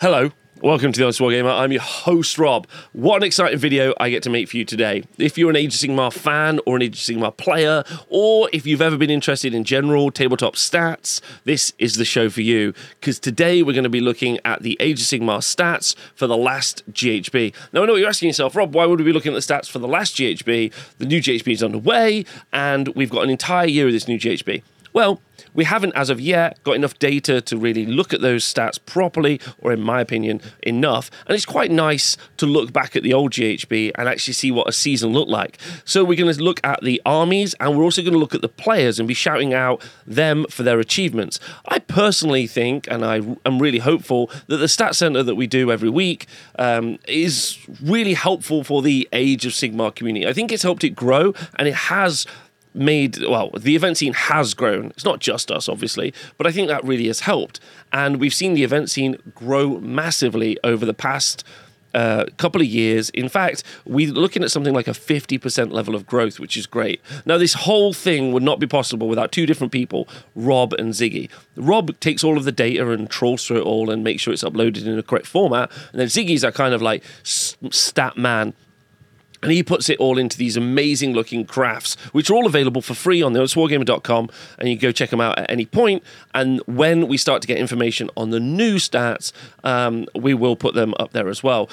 Hello, welcome to the Honest Wargamer. I'm your host, Rob. What an exciting video I get to make for you today. If you're an Age of Sigmar fan or an Age of Sigmar player, or if you've ever been interested in general tabletop stats, this is the show for you. Because today we're going to be looking at the Age of Sigmar stats for the last GHB. Now, I know what you're asking yourself, Rob, why would we be looking at the stats for the last GHB? The new GHB is underway, and we've got an entire year of this new GHB. Well, we haven't, as of yet, got enough data to really look at those stats properly, or in my opinion, enough. And it's quite nice to look back at the old GHB and actually see what a season looked like. So we're going to look at the armies, and we're also going to look at the players and be shouting out them for their achievements. I personally think, and I am really hopeful, that the stat center that we do every week um, is really helpful for the Age of Sigmar community. I think it's helped it grow, and it has made well the event scene has grown it's not just us obviously but i think that really has helped and we've seen the event scene grow massively over the past uh, couple of years. In fact, we're looking at something like a 50% level of growth, which is great. Now, this whole thing would not be possible without two different people, Rob and Ziggy. Rob takes all of the data and trolls through it all and makes sure it's uploaded in the correct format. And then Ziggy's a kind of like stat man and he puts it all into these amazing looking crafts, which are all available for free on the wargamer.com. And you go check them out at any point. And when we start to get information on the new stats, um, we will put them up there as well.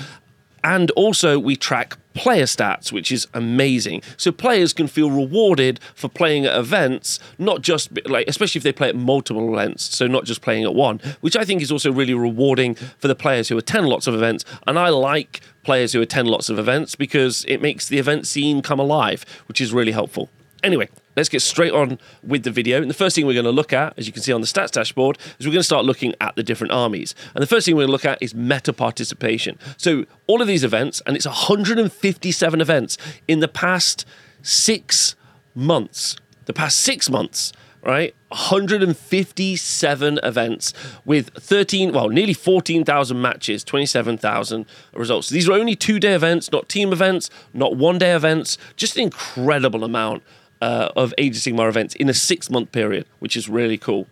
And also, we track player stats, which is amazing. So players can feel rewarded for playing at events, not just like, especially if they play at multiple events, so not just playing at one, which I think is also really rewarding for the players who attend lots of events. And I like players who attend lots of events because it makes the event scene come alive, which is really helpful. Anyway, let's get straight on with the video. And the first thing we're going to look at, as you can see on the stats dashboard, is we're going to start looking at the different armies. And the first thing we're going to look at is meta participation. So all of these events, and it's 157 events in the past six months. The past six months right? 157 events with 13, well, nearly 14,000 matches, 27,000 results. So these are only two day events, not team events, not one day events, just an incredible amount uh, of Age of Sigmar events in a six month period, which is really cool.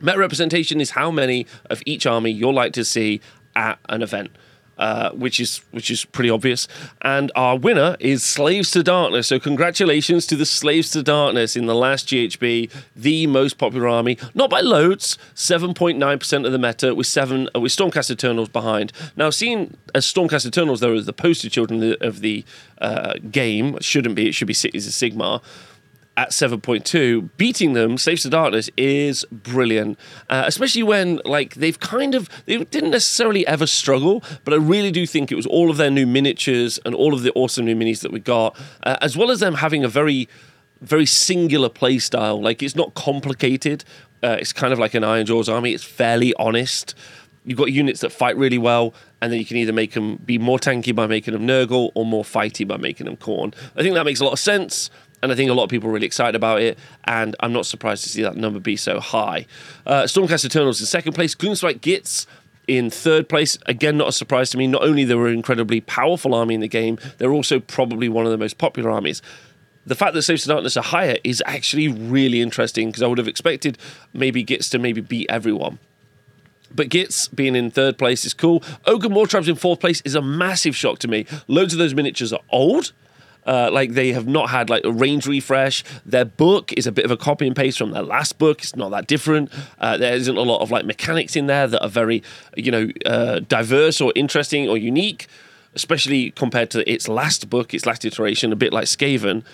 Meta representation is how many of each army you'll like to see at an event uh, which is which is pretty obvious. And our winner is Slaves to Darkness. So congratulations to the Slaves to Darkness in the last GHB, the most popular army, not by loads, seven point nine percent of the meta, with seven uh, with Stormcast Eternals behind. Now, seeing as Stormcast Eternals, though, as the poster children of the, of the uh, game, shouldn't be. It should be Cities of Sigmar at 7.2 beating them slaves to darkness is brilliant. Uh, especially when like they've kind of they didn't necessarily ever struggle but i really do think it was all of their new miniatures and all of the awesome new minis that we got uh, as well as them having a very very singular play style like it's not complicated. Uh, it's kind of like an Ironjawz army. It's fairly honest. You've got units that fight really well and then you can either make them be more tanky by making them Nurgle or more fighty by making them Khorne. I think that makes a lot of sense and I think a lot of people are really excited about it. And I'm not surprised to see that number be so high. Uh, Stormcast Eternals in second place. Gloomspite Gitz in third place. Again, not a surprise to me. Not only they were an incredibly powerful army in the game, they're also probably one of the most popular armies. The fact that Slaves Darkness are higher is actually really interesting because I would have expected maybe Gitz to maybe beat everyone. But Gitz being in third place is cool. Ogre Mawtribes in fourth place is a massive shock to me. Loads of those miniatures are old uh, like they have not had like a range refresh. Their book is a bit of a copy and paste from their last book. It's not that different. Uh, there isn't a lot of like mechanics in there that are very, you know, uh, diverse or interesting or unique, especially compared to its last book, its last iteration, a bit like Skaven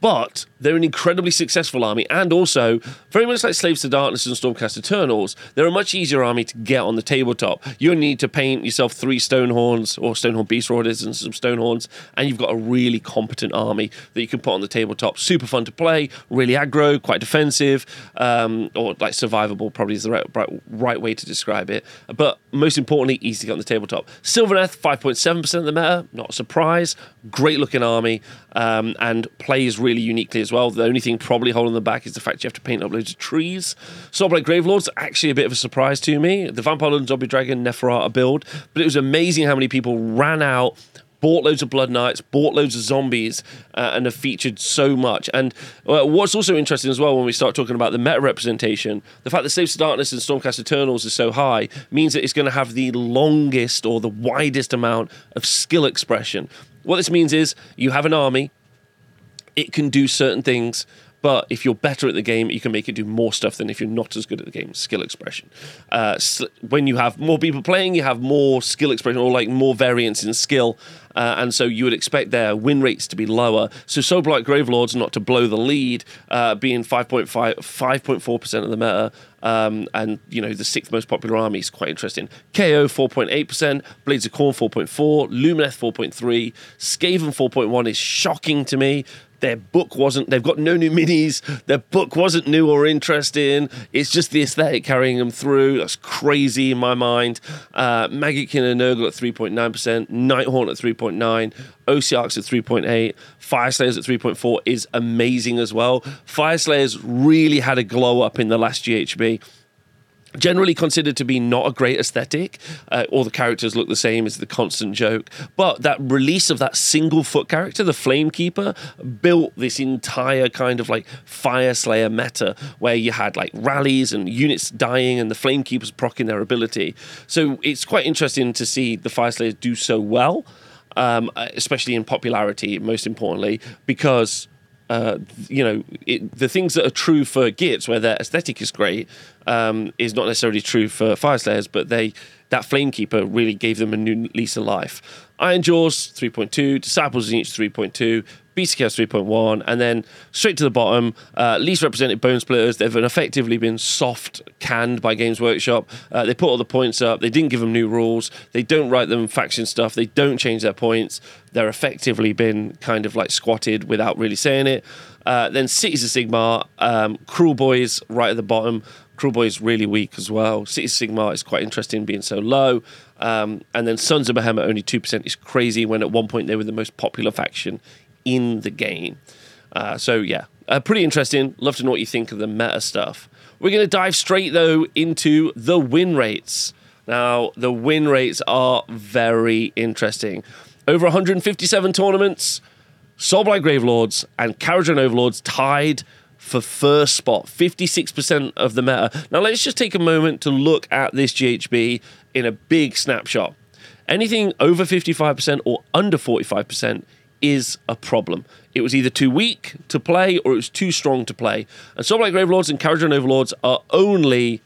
but they're an incredibly successful army, and also very much like Slaves to Darkness and Stormcast Eternals, they're a much easier army to get on the tabletop. You only need to paint yourself three Stonehorns or Stonehorn Beast Riders and some Stonehorns, and you've got a really competent army that you can put on the tabletop. Super fun to play, really aggro, quite defensive, um, or like survivable, probably is the right, right, right, way to describe it. But most importantly, easy to get on the tabletop. Sylvaneth, 5.7% of the meta, not a surprise. Great looking army, um, and plays really uniquely as well. The only thing probably holding them back is the fact you have to paint up loads of trees. Soulblight Gravelords actually a bit of a surprise to me. The Vampire and Zombie Dragon Neferata build, but it was amazing how many people ran out bought loads of Blood Knights, bought loads of zombies, uh, and have featured so much. And uh, what's also interesting as well when we start talking about the meta representation, the fact that Slaves to Darkness and Stormcast Eternals is so high means that it's going to have the longest or the widest amount of skill expression. What this means is you have an army, it can do certain things but if you're better at the game, you can make it do more stuff than if you're not as good at the game. Skill expression. Uh, when you have more people playing, you have more skill expression or like more variance in skill. Uh, and so you would expect their win rates to be lower. So Soulblight Gravelords, not to blow the lead, uh, being 5.5, 5.4% of the meta, um, and you know the sixth most popular army is quite interesting. KO 4.8%, Blades of Khorne 4.4, Lumineth 4.3, Skaven 4.1 is shocking to me their book wasn't they've got no new minis their book wasn't new or interesting. It's just the aesthetic carrying them through. That's crazy in my mind. Uh, Maggotkin and Nurgle at 3.9% Nighthaunt at 3.9 Ossiarchs at 3.8 Fyreslayers at 3.4 is amazing as well. Fyreslayers really had a glow up in the last GHB generally considered to be not a great aesthetic. Uh, all the characters look the same as the constant joke. But that release of that single foot character, the Flamekeeper, built this entire kind of like Fyreslayer meta where you had like rallies and units dying and the Flamekeepers procking their ability. So it's quite interesting to see the Fyreslayers do so well. Um, especially in popularity, most importantly, because uh, you know, it, the things that are true for Gitz, where their aesthetic is great, um, is not necessarily true for Fyreslayers, but they that Flamekeeper really gave them a new lease of life. Ironjawz 3.2, Disciples of Tzeentch 3.2, Beast 3.1, and then straight to the bottom, uh, least represented Bonesplitterz. They've effectively been soft canned by Games Workshop. Uh, they put all the points up. They didn't give them new rules. They don't write them faction stuff. They don't change their points. They're effectively been kind of like squatted without really saying it. Uh, then Cities of Sigmar, um, Boys, right at the bottom. Kruleboyz is really weak as well. Cities of Sigmar is quite interesting being so low. Um, and then Sons of Behemat only 2% is crazy when at one point they were the most popular faction in the game. Uh, so yeah, uh, pretty interesting. Love to know what you think of the meta stuff. We're going to dive straight though into the win rates. Now the win rates are very interesting. Over 157 tournaments, Soulblight Gravelords and Kharadron Overlords tied for first spot, 56% of the meta. Now let's just take a moment to look at this GHB in a big snapshot. Anything over 55% or under 45% is a problem. It was either too weak to play or it was too strong to play. And Soulblight Gravelords and Kharadron Overlords are only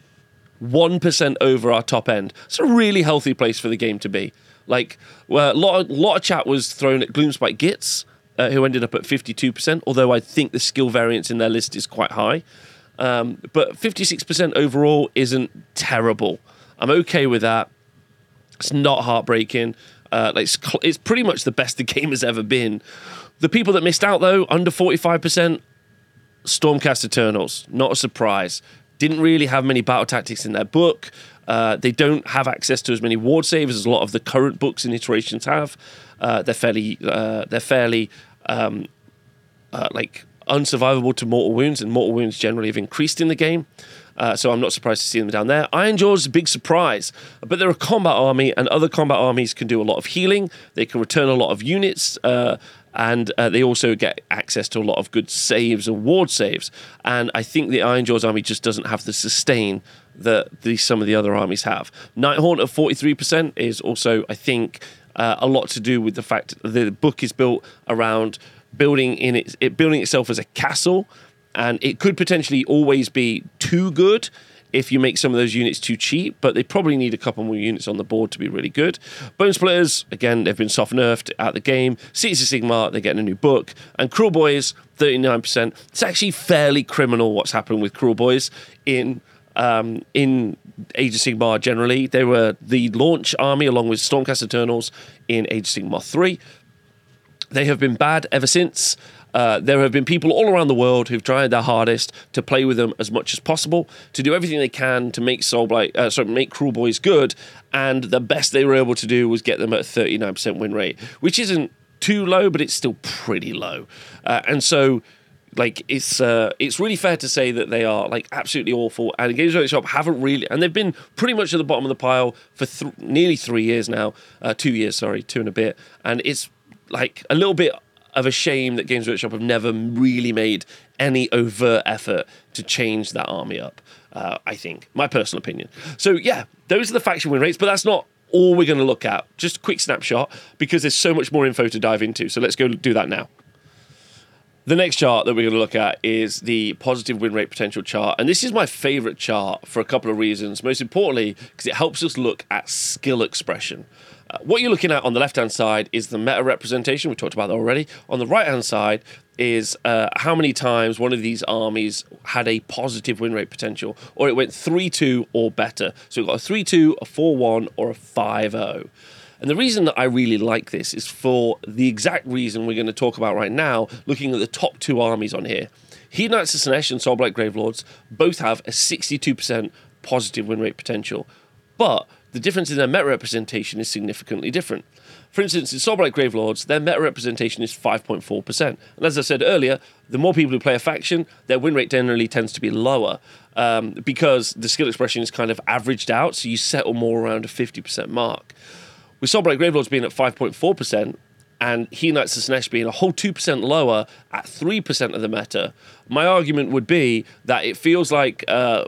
1% over our top end. It's a really healthy place for the game to be. Like, well, a lot, of, lot of chat was thrown at Gloomspite Gitz, uh, who ended up at 52%, although I think the skill variance in their list is quite high. Um, but 56% overall isn't terrible. I'm okay with that. It's not heartbreaking. Uh, it's, it's pretty much the best the game has ever been. The people that missed out, though, under 45%, Stormcast Eternals. Not a surprise. Didn't really have many battle tactics in their book. Uh, they don't have access to as many ward saves as a lot of the current books and iterations have. Uh, they're fairly, uh, they're fairly um, uh, like unsurvivable to mortal wounds, and mortal wounds generally have increased in the game. Uh, so I'm not surprised to see them down there. Ironjawz is a big surprise, but they're a combat army, and other combat armies can do a lot of healing. They can return a lot of units. Uh, and uh, they also get access to a lot of good saves and ward saves. And I think the Ironjawz army just doesn't have the sustain that the, some of the other armies have. Nighthaunt at 43% is also, I think, uh, a lot to do with the fact that the book is built around building in it building itself as a castle and it could potentially always be too good if you make some of those units too cheap, but they probably need a couple more units on the board to be really good. Bonesplitterz, again, they've been soft nerfed at the game. Cities of Sigmar, they're getting a new book. And Kruleboyz, 39%. It's actually fairly criminal what's happened with Kruleboyz in um, in Age of Sigmar generally. They were the launch army along with Stormcast Eternals in Age of Sigmar 3. They have been bad ever since. Uh, there have been people all around the world who've tried their hardest to play with them as much as possible, to do everything they can to make Soulblight, uh, sorry, make Kruleboyz good, and the best they were able to do was get them at a 39% win rate, which isn't too low, but it's still pretty low. Uh, and so like it's uh, it's really fair to say that they are like absolutely awful. And Games Workshop haven't really, and they've been pretty much at the bottom of the pile for th- nearly three years now, uh, two years, sorry, two and a bit. And it's like a little bit of a shame that Games Workshop have never really made any overt effort to change that army up. Uh, I think my personal opinion. So yeah, those are the faction win rates, but that's not all we're going to look at. Just a quick snapshot because there's so much more info to dive into. So let's go do that now. The next chart that we're going to look at is the positive win rate potential chart. And this is my favorite chart for a couple of reasons. Most importantly, because it helps us look at skill expression. Uh, what you're looking at on the left hand side is the meta representation. We talked about that already. On the right hand side is uh, how many times one of these armies had a positive win rate potential, or it went 3 2 or better. So we've got a 3 2, a 4 1, or a 5 0. And the reason that I really like this is for the exact reason we're going to talk about right now, looking at the top two armies on here. Hedonites of Slaanesh and Soulblight Gravelords both have a 62% positive win rate potential, but the difference in their meta representation is significantly different. For instance, in Soulblight Gravelords, their meta representation is 5.4%. And as I said earlier, the more people who play a faction, their win rate generally tends to be lower um, because the skill expression is kind of averaged out, so you settle more around a 50% mark. With Soulblight Gravelords being at 5.4%, and Hedonites of Slaanesh being a whole 2% lower at 3% of the meta, my argument would be that it feels like uh,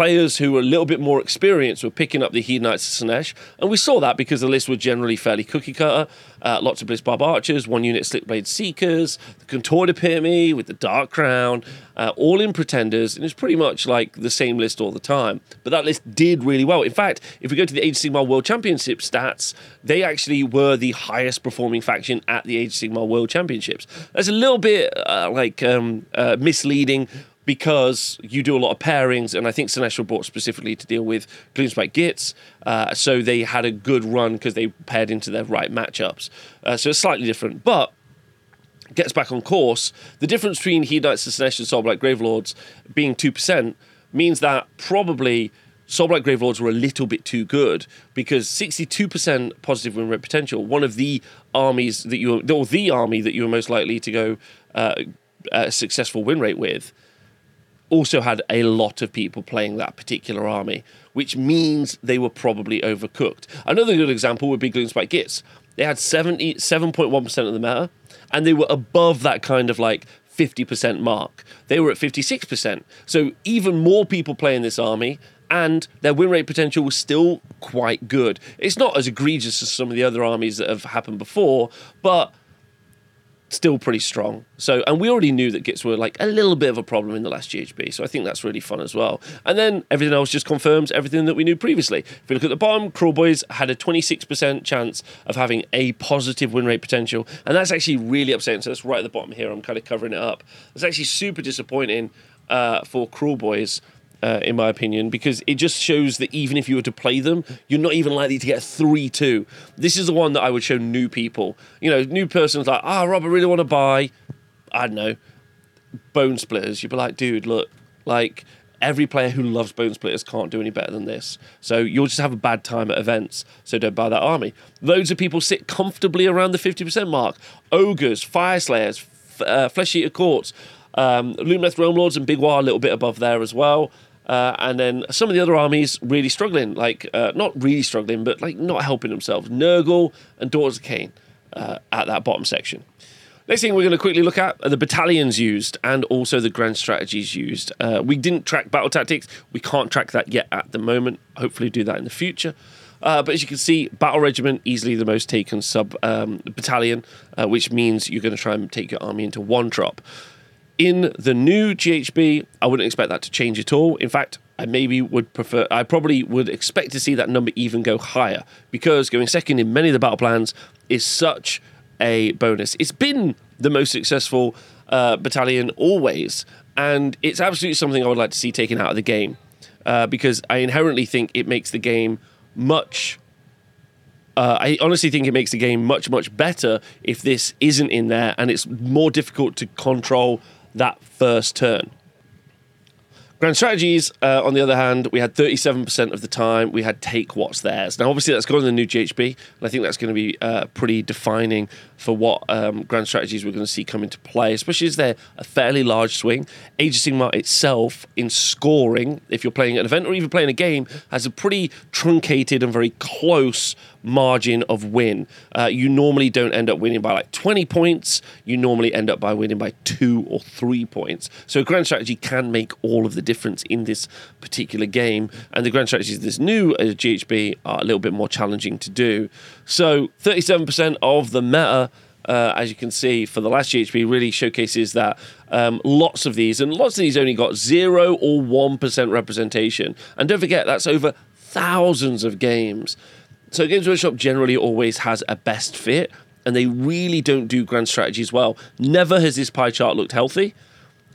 players who were a little bit more experienced were picking up the Hedonites of Slaanesh, and we saw that because the list were generally fairly cookie cutter. Uh, lots of Blissbarb Archers, one unit Slickblade Seekers, the Contorted Epitome with the Dark Crown, uh, all in Pretenders, and it's pretty much like the same list all the time. But that list did really well. In fact, if we go to the Age Sigmar World Championship stats, they actually were the highest performing faction at the Age Sigmar World Championships. That's a little bit uh, like um, uh, misleading because you do a lot of pairings, and I think were bought specifically to deal with Gloomspite Gitz, uh, so they had a good run because they paired into their right matchups. Uh, so it's slightly different, but gets back on course. The difference between Hedonites and Slaanesh and Soulblight Gravelords being 2% means that probably Soulblight Gravelords were a little bit too good because 62% positive win rate potential, one of the armies that you or the army that you were most likely to go uh, a successful win rate with, also had a lot of people playing that particular army, which means they were probably overcooked. Another good example would be Gloomspite Gitz. They had 77.1% of the meta, and they were above that kind of like 50% mark. They were at 56%. So even more people playing this army, and their win rate potential was still quite good. It's not as egregious as some of the other armies that have happened before, but still pretty strong. So, and we already knew that Gitz were like a little bit of a problem in the last GHB. So I think that's really fun as well. And then everything else just confirms everything that we knew previously. If you look at the bottom, Kruleboyz had a 26% chance of having a positive win rate potential. And that's actually really upsetting. So that's right at the bottom here. I'm kind of covering it up. It's actually super disappointing uh, for Kruleboyz uh, in my opinion, because it just shows that even if you were to play them, you're not even likely to get 3 2. This is the one that I would show new people. You know, new person's like, ah, oh, Rob, I really want to buy, I don't know, Bonesplitterz. You'd be like, dude, look, like, every player who loves Bonesplitterz can't do any better than this. So you'll just have a bad time at events. So don't buy that army. Loads of people sit comfortably around the 50% mark. Ogres, Fyreslayers, f- uh, Flesh Eater Courts, um, Lumineth Realm Lords, and Big Waaagh a little bit above there as well. Uh, and then some of the other armies really struggling, like uh, not really struggling, but like not helping themselves. Nurgle and Daughters of Khaine uh, at that bottom section. Next thing we're going to quickly look at are the battalions used and also the grand strategies used. Uh, we didn't track battle tactics. We can't track that yet at the moment. Hopefully, do that in the future. Uh, but as you can see, Battle Regiment easily the most taken sub um, battalion, uh, which means you're going to try and take your army into one drop. In the new GHB, I wouldn't expect that to change at all. In fact, I maybe would prefer, I probably would expect to see that number even go higher because going second in many of the battle plans is such a bonus. It's been the most successful uh, battalion always, and it's absolutely something I would like to see taken out of the game uh, because I inherently think it makes the game much. Uh, I honestly think it makes the game much, much better if this isn't in there and it's more difficult to control that first turn. Grand strategies, uh, on the other hand, we had 37% of the time we had take what's theirs. Now, obviously, that's going to the new GHB, and I think that's going to be uh, pretty defining for what um, grand strategies we're going to see come into play, especially as they're a fairly large swing. Age of Sigmar itself, in scoring, if you're playing an event or even playing a game, has a pretty truncated and very close margin of win. Uh, you normally don't end up winning by like 20 points. You normally end up by winning by two or three points. So grand strategy can make all of the difference in this particular game. And the grand strategies this new uh, GHB are a little bit more challenging to do. So 37% of the meta. Uh, as you can see, for the last GHB, really showcases that um, lots of these, and lots of these only got zero or one percent representation. And don't forget, that's over thousands of games. So Games Workshop generally always has a best fit, and they really don't do grand strategies well. Never has this pie chart looked healthy.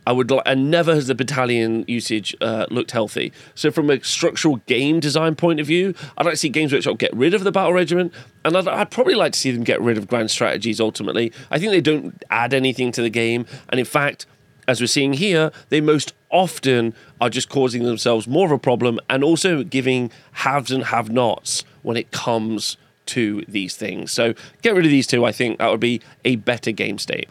I would, and never has the battalion usage uh, looked healthy. So, from a structural game design point of view, I'd like to see Games Workshop get rid of the battle regiment, and I'd, I'd probably like to see them get rid of grand strategies. Ultimately, I think they don't add anything to the game, and in fact, as we're seeing here, they most often are just causing themselves more of a problem, and also giving haves and have-nots when it comes to these things. So, get rid of these two. I think that would be a better game state.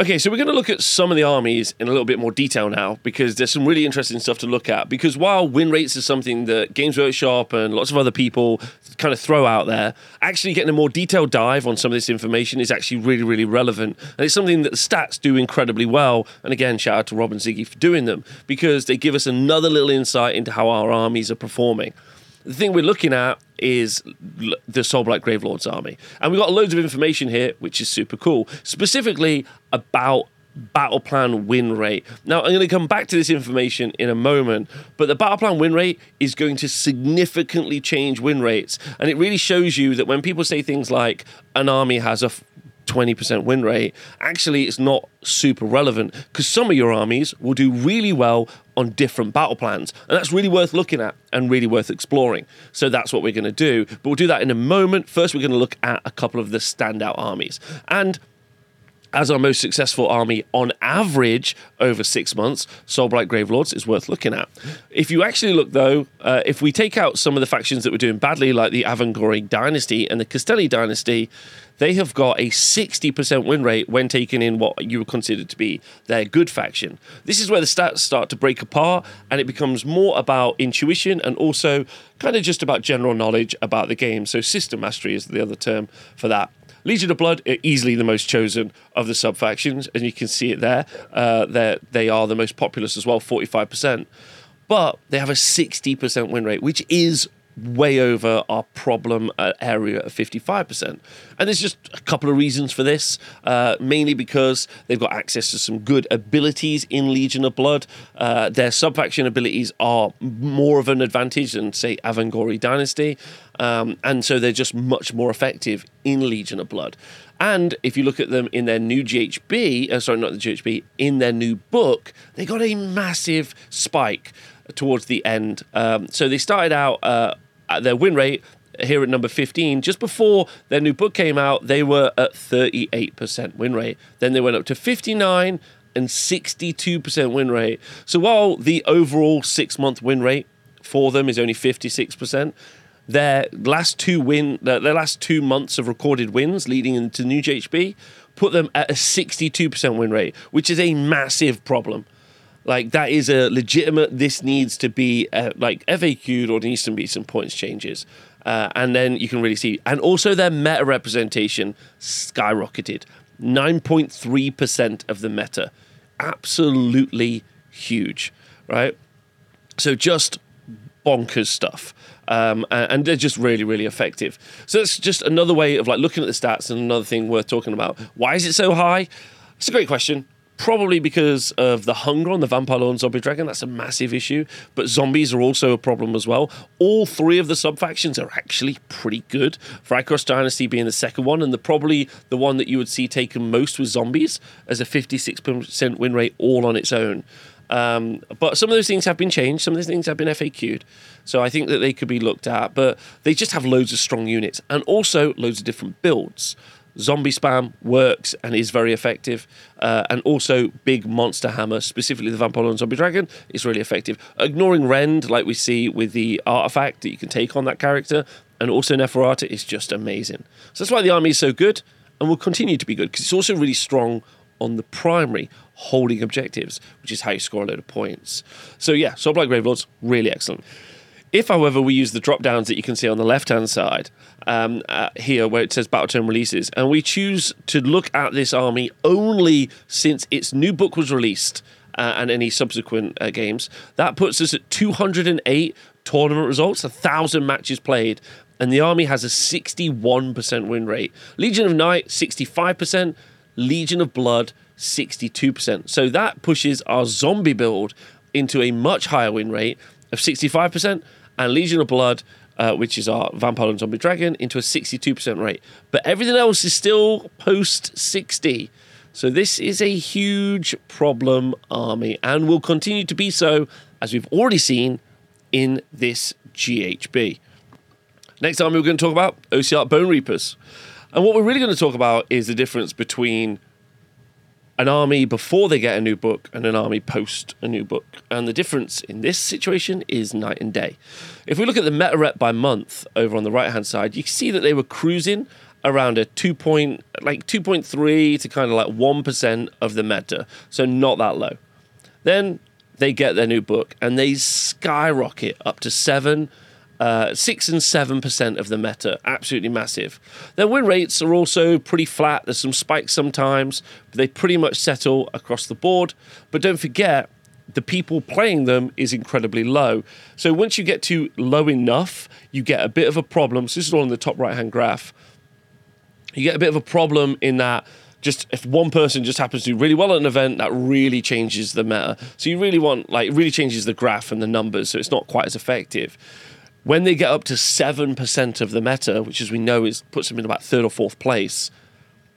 Okay, so we're going to look at some of the armies in a little bit more detail now because there's some really interesting stuff to look at. Because while win rates is something that Games Workshop and lots of other people kind of throw out there, actually getting a more detailed dive on some of this information is actually really, really relevant. And it's something that the stats do incredibly well. And again, shout out to Rob and Ziggy for doing them because they give us another little insight into how our armies are performing. The thing we're looking at is the Soulblight Gravelord's army. And we've got loads of information here, which is super cool, specifically about battle plan win rate. Now, I'm going to come back to this information in a moment, but the battle plan win rate is going to significantly change win rates. And it really shows you that when people say things like an army has a 20% win rate, actually it's not super relevant because some of your armies will do really well on different battle plans. And that's really worth looking at and really worth exploring. So that's what we're going to do. But we'll do that in a moment. First, we're going to look at a couple of the standout armies. And as our most successful army on average over six months, Soulblight Gravelords is worth looking at. If you actually look, though, uh, if we take out some of the factions that were doing badly, like the Avengorii Dynasty and the Kastelai Dynasty, they have got a 60% win rate when taking in what you would consider to be their good faction. This is where the stats start to break apart and it becomes more about intuition and also kind of just about general knowledge about the game. So, system mastery is the other term for that. Legion of Blood are easily the most chosen of the sub factions, and you can see it there. Uh, they're- they are the most populous as well, 45%. But they have a 60% win rate, which is way over our problem uh, area of 55%. And there's just a couple of reasons for this, uh, mainly because they've got access to some good abilities in Legion of Blood. Uh, their sub-faction abilities are more of an advantage than, say, Avengorii Dynasty. Um, and so they're just much more effective in Legion of Blood. And if you look at them in their new GHB, uh, sorry, not the GHB, in their new book, they got a massive spike towards the end. Um, so they started out uh, their win rate here at number 15. Just before their new book came out, they were at 38% win rate. Then they went up to 59 and 62% win rate. So while the overall six month win rate for them is only 56%, their last two win their last two months of recorded wins leading into new GHB put them at a 62% win rate, which is a massive problem. Like that is a legitimate. This needs to be uh, like FAQ'd or needs to be some points changes, uh, and then you can really see. And also their meta representation skyrocketed, nine point three percent of the meta, absolutely huge, right? So just bonkers stuff. Um, and they're just really, really effective. So that's just another way of like looking at the stats and another thing worth talking about. Why is it so high? It's a great question. Probably because of the hunger on the Vampire Lord and Zombie Dragon. That's a massive issue. But zombies are also a problem as well. All three of the sub factions are actually pretty good. Vyrkos Dynasty being the second one, and the probably the one that you would see taken most with zombies as a 56% win rate all on its own. Um, but some of those things have been changed. Some of those things have been FAQ'd. So I think that they could be looked at. But they just have loads of strong units and also loads of different builds. Zombie spam works and is very effective. Uh, and also, big monster hammer, specifically the Vampire and Zombie Dragon, is really effective. Ignoring Rend, like we see with the artifact that you can take on that character, and also Neferata is just amazing. So that's why the army is so good and will continue to be good because it's also really strong on the primary holding objectives, which is how you score a load of points. So yeah, Soulblight Gravelords, really excellent. If, however, we use the drop downs that you can see on the left hand side um, uh, here, where it says Battletome releases, and we choose to look at this army only since its new book was released uh, and any subsequent uh, games, that puts us at 208 tournament results, 1,000 matches played, and the army has a 61% win rate. Legion of Night, 65%, Legion of Blood, 62%. So that pushes our zombie build into a much higher win rate of 65%, and Legion of Blood, uh, which is our Vampire and Zombie Dragon, into a 62% rate. But everything else is still post 60. So this is a huge problem army and will continue to be so, as we've already seen in this GHB. Next time we're going to talk about Ossiarch Bonereapers. And what we're really going to talk about is the difference between an army before they get a new book and an army post a new book. And the difference in this situation is night and day. If we look at the meta rep by month over on the right hand side, you can see that they were cruising around a 2 point like 2.3 to kind of like 1% of the meta. So not that low. Then they get their new book and they skyrocket up to 7 uh, six and seven percent of the meta, absolutely massive. Their win rates are also pretty flat. There's some spikes sometimes, but they pretty much settle across the board. But don't forget, the people playing them is incredibly low. So once you get to low enough, you get a bit of a problem. So this is all in the top right hand graph. You get a bit of a problem in that just if one person just happens to do really well at an event, that really changes the meta. So you really want like it really changes the graph and the numbers, so it's not quite as effective. When they get up to 7% of the meta, which as we know is puts them in about third or fourth place,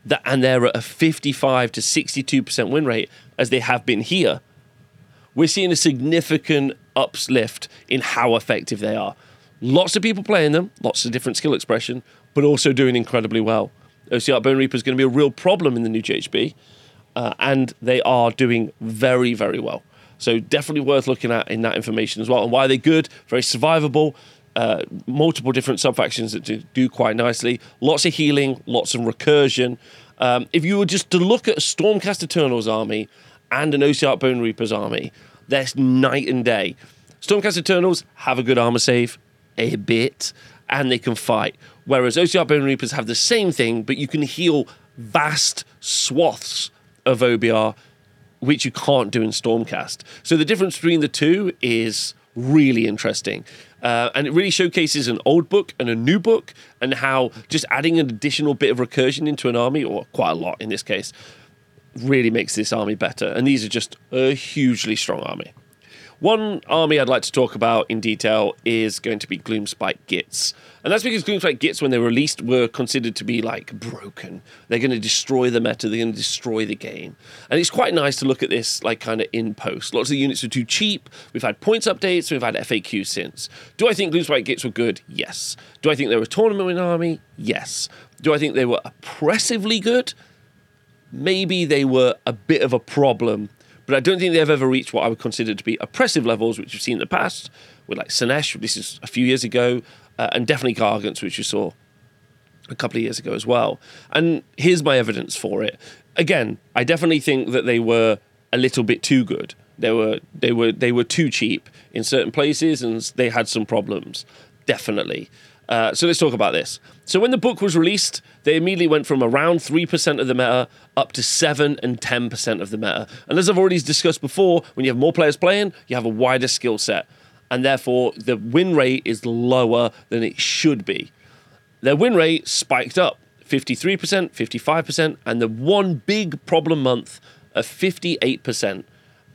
that, and they're at a 55 to 62% win rate, as they have been here, we're seeing a significant uplift in how effective they are. Lots of people playing them, lots of different skill expression, but also doing incredibly well. Ossiarch Bonereaper is going to be a real problem in the new GHB, uh, and they are doing very, very well. So definitely worth looking at in that information as well. And why they're they good? Very survivable uh, multiple different subfactions that do, do, quite nicely. Lots of healing, lots of recursion. Um, if you were just to look at a Stormcast Eternals army and an Ossiarch Bonereapers army, they're night and day. Stormcast Eternals have a good armor save, a bit, and they can fight. Whereas Ossiarch Bonereapers have the same thing, but you can heal vast swaths of OBR, which you can't do in Stormcast. So the difference between the two is really interesting. Uh, and it really showcases an old book and a new book, and how just adding an additional bit of recursion into an army, or quite a lot in this case, really makes this army better. And these are just a hugely strong army. One army I'd like to talk about in detail is going to be Gloomspite Gitz. And that's because Gloomspite Gitz, when they were released, were considered to be like broken. They're going to destroy the meta, they're going to destroy the game. And it's quite nice to look at this like kind of in post. Lots of the units are too cheap. We've had points updates, we've had FAQ since. Do I think Gloomspite Gitz were good? Yes. Do I think they were a tournament winning army? Yes. Do I think they were oppressively good? Maybe they were a bit of a problem but I don't think they've ever reached what I would consider to be oppressive levels, which we've seen in the past with like Slaanesh, this is a few years ago, uh, and definitely Gargants, which you saw a couple of years ago as well. And here's my evidence for it. Again, I definitely think that they were a little bit too good. They were they were they were too cheap in certain places, and they had some problems. Definitely. Uh, so let's talk about this. So when the book was released, they immediately went from around 3% of the meta up to 7 and 10% of the meta. And as I've already discussed before, when you have more players playing, you have a wider skill set. And therefore, the win rate is lower than it should be. Their win rate spiked up 53%, 55%, and the one big problem month of 58%.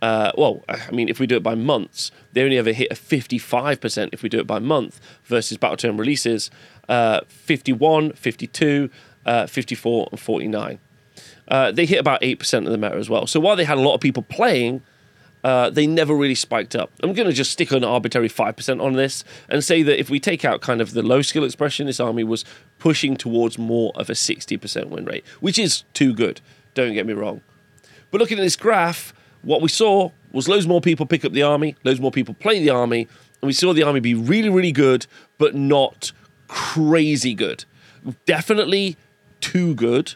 Uh, well, I mean, if we do it by months, they only ever hit a 55% if we do it by month versus Battletome releases uh, 51, 52, uh, 54, and 49. Uh, they hit about 8% of the meta as well. So while they had a lot of people playing, uh, they never really spiked up. I'm going to just stick an arbitrary 5% on this and say that if we take out kind of the low skill expression, this army was pushing towards more of a 60% win rate, which is too good. Don't get me wrong. But looking at this graph, what we saw was loads more people pick up the army, loads more people play the army, and we saw the army be really, really good, but not crazy good. Definitely too good.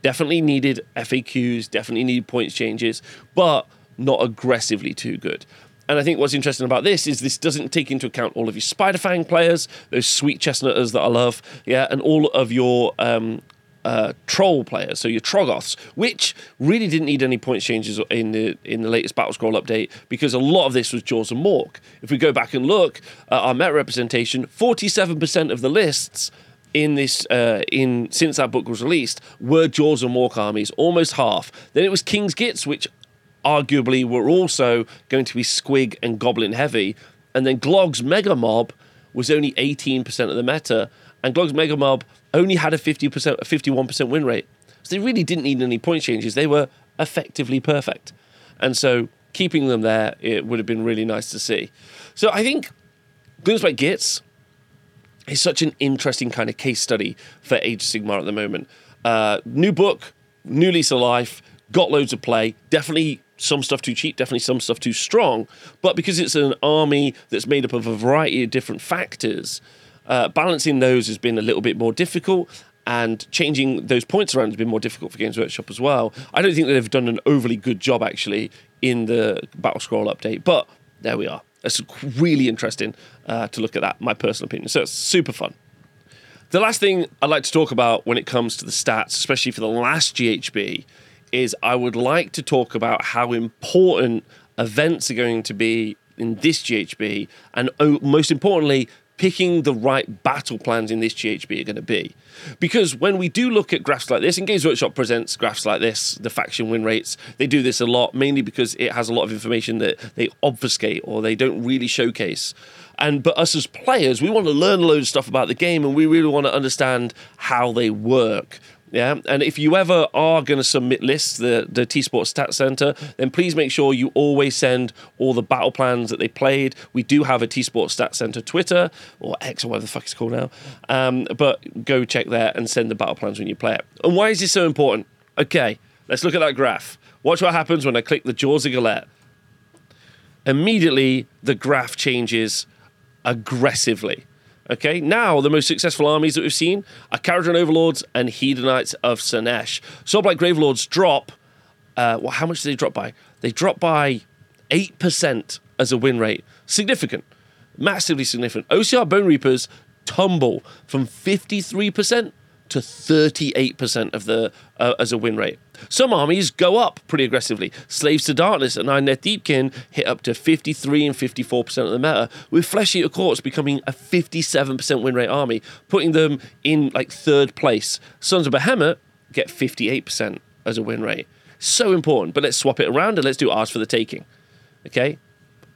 Definitely needed FAQs, definitely needed points changes, but not aggressively too good. And I think what's interesting about this is this doesn't take into account all of your Spiderfang players, those sweet chestnutters that I love, yeah, and all of your um, uh, troll players, so your Troggoths, which really didn't need any points changes in the in the latest Battle Scroll update because a lot of this was Jaws and Mork. If we go back and look at our meta representation, forty-seven percent of the lists in this uh, in since that book was released were Jaws and Mork armies, almost half. Then it was King's Gits, which arguably were also going to be Squig and Goblin heavy, and then Glogg's Megamob was only eighteen percent of the meta, and Glogg's Megamob only had a 50%, a 51% win rate. So they really didn't need any point changes. They were effectively perfect. And so keeping them there, it would have been really nice to see. So I think Gloomspite Gitz is such an interesting kind of case study for Age of Sigmar at the moment. Uh, new book, new lease of life, got loads of play. Definitely some stuff too cheap, definitely some stuff too strong. But because it's an army that's made up of a variety of different factors, uh, balancing those has been a little bit more difficult, and changing those points around has been more difficult for Games Workshop as well. I don't think they've done an overly good job actually in the Battle Scroll update, but there we are. It's really interesting uh, to look at that, my personal opinion. So it's super fun. The last thing I'd like to talk about when it comes to the stats, especially for the last GHB, is I would like to talk about how important events are going to be in this GHB, and oh, most importantly, picking the right battle plans in this GHB are going to be. Because when we do look at graphs like this, and Games Workshop presents graphs like this, the faction win rates, they do this a lot, mainly because it has a lot of information that they obfuscate or they don't really showcase. And but us as players, we want to learn a of stuff about the game and we really want to understand how they work. Yeah, and if you ever are going to submit lists, the the T Sports Stat Center, then please make sure you always send all the battle plans that they played. We do have a T Sports Stat Center Twitter or X or whatever the fuck it's called now, um, but go check there and send the battle plans when you play it. And why is this so important? Okay, let's look at that graph. Watch what happens when I click the Jaws of Gallet. Immediately, the graph changes aggressively. Okay, now the most successful armies that we've seen are Kharadron Overlords and Hedonites of Slaanesh. Soulblight Gravelords drop. Uh, well, how much do they drop by? They drop by 8% as a win rate. Significant. Massively significant. Ossiarch Bonereapers tumble from 53% to 38% of the uh, as a win rate. Some armies go up pretty aggressively. Slaves to Darkness and Idoneth Deepkin hit up to 53 and 54% of the meta, with Flesh Eater Courts becoming a 57% win rate army, putting them in like third place. Sons of Behemat get 58% as a win rate. So important, but let's swap it around and let's do ours for the taking. Okay?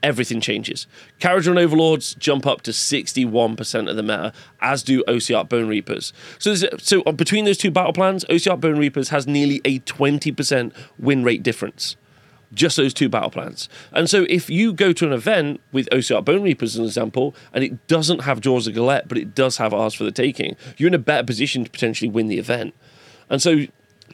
Everything changes. Kharadron Overlords jump up to 61% of the meta, as do Ossiarch Bonereapers. So, so uh, between those two battle plans, Ossiarch Bonereapers has nearly a 20% win rate difference. Just those two battle plans. And so if you go to an event with Ossiarch Bonereapers, as an example, and it doesn't have Jaws of Gallet, but it does have ours for the taking, you're in a better position to potentially win the event. And so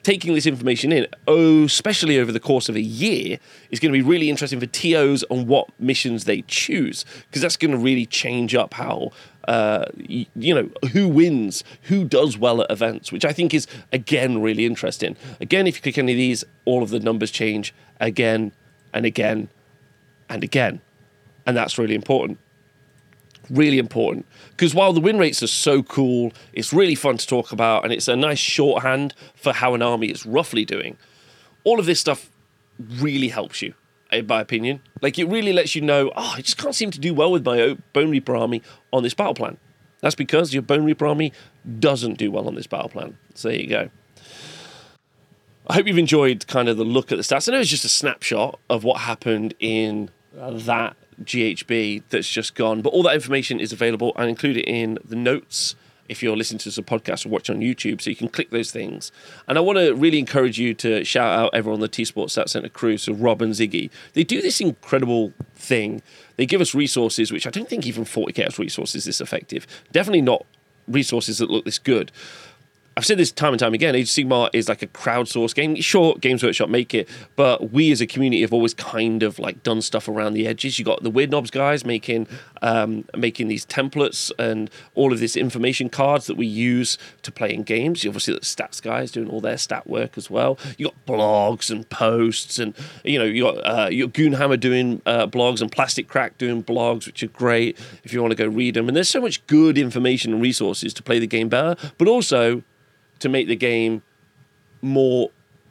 taking this information in, oh, especially over the course of a year, is going to be really interesting for TOs on what missions they choose, because that's going to really change up how. Uh, you, you know who wins, who does well at events, which I think is again really interesting. Again, if you click any of these, all of the numbers change again and again and again, and that's really important really important because while the win rates are so cool, it's really fun to talk about, and it's a nice shorthand for how an army is roughly doing. All of this stuff really helps you, in my opinion. Like it really lets you know, oh, I just can't seem to do well with my Bone Reaper army on this battle plan. That's because your Bone Reaper army doesn't do well on this battle plan. So there you go. I hope you've enjoyed kind of the look at the stats. I know it's just a snapshot of what happened in that GHB that's just gone. But all that information is available. I include it in the notes if you're listening to this podcast or watch on YouTube. So you can click those things. And I want to really encourage you to shout out everyone on the T Sports Stat Center crew. So Rob and Ziggy, they do this incredible thing. They give us resources, which I don't think even 40k resources this effective. Definitely not resources that look this good. I've said this time and time again. Age of Sigmar is like a crowdsourced game. Sure, Games Workshop make it, but we as a community have always kind of like done stuff around the edges. You got the Weird Knobs guys making um, making these templates and all of this information cards that we use to play in games. You obviously the stats guys doing all their stat work as well. You got blogs and posts, and you know you got uh, you got Goonhammer doing uh, blogs and Plastic Crack doing blogs, which are great if you want to go read them. And there's so much good information and resources to play the game better, but also to make the game more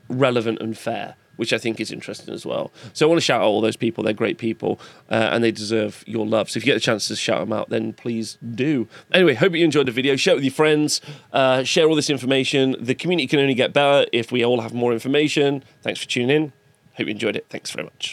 relevant and fair, which I think is interesting as well. So I want to shout out all those people. They're great people uh, and they deserve your love. So if you get a chance to shout them out, then please do. Anyway, hope you enjoyed the video. Share it with your friends. Uh, share all this information. The community can only get better if we all have more information. Thanks for tuning in. Hope you enjoyed it. Thanks very much.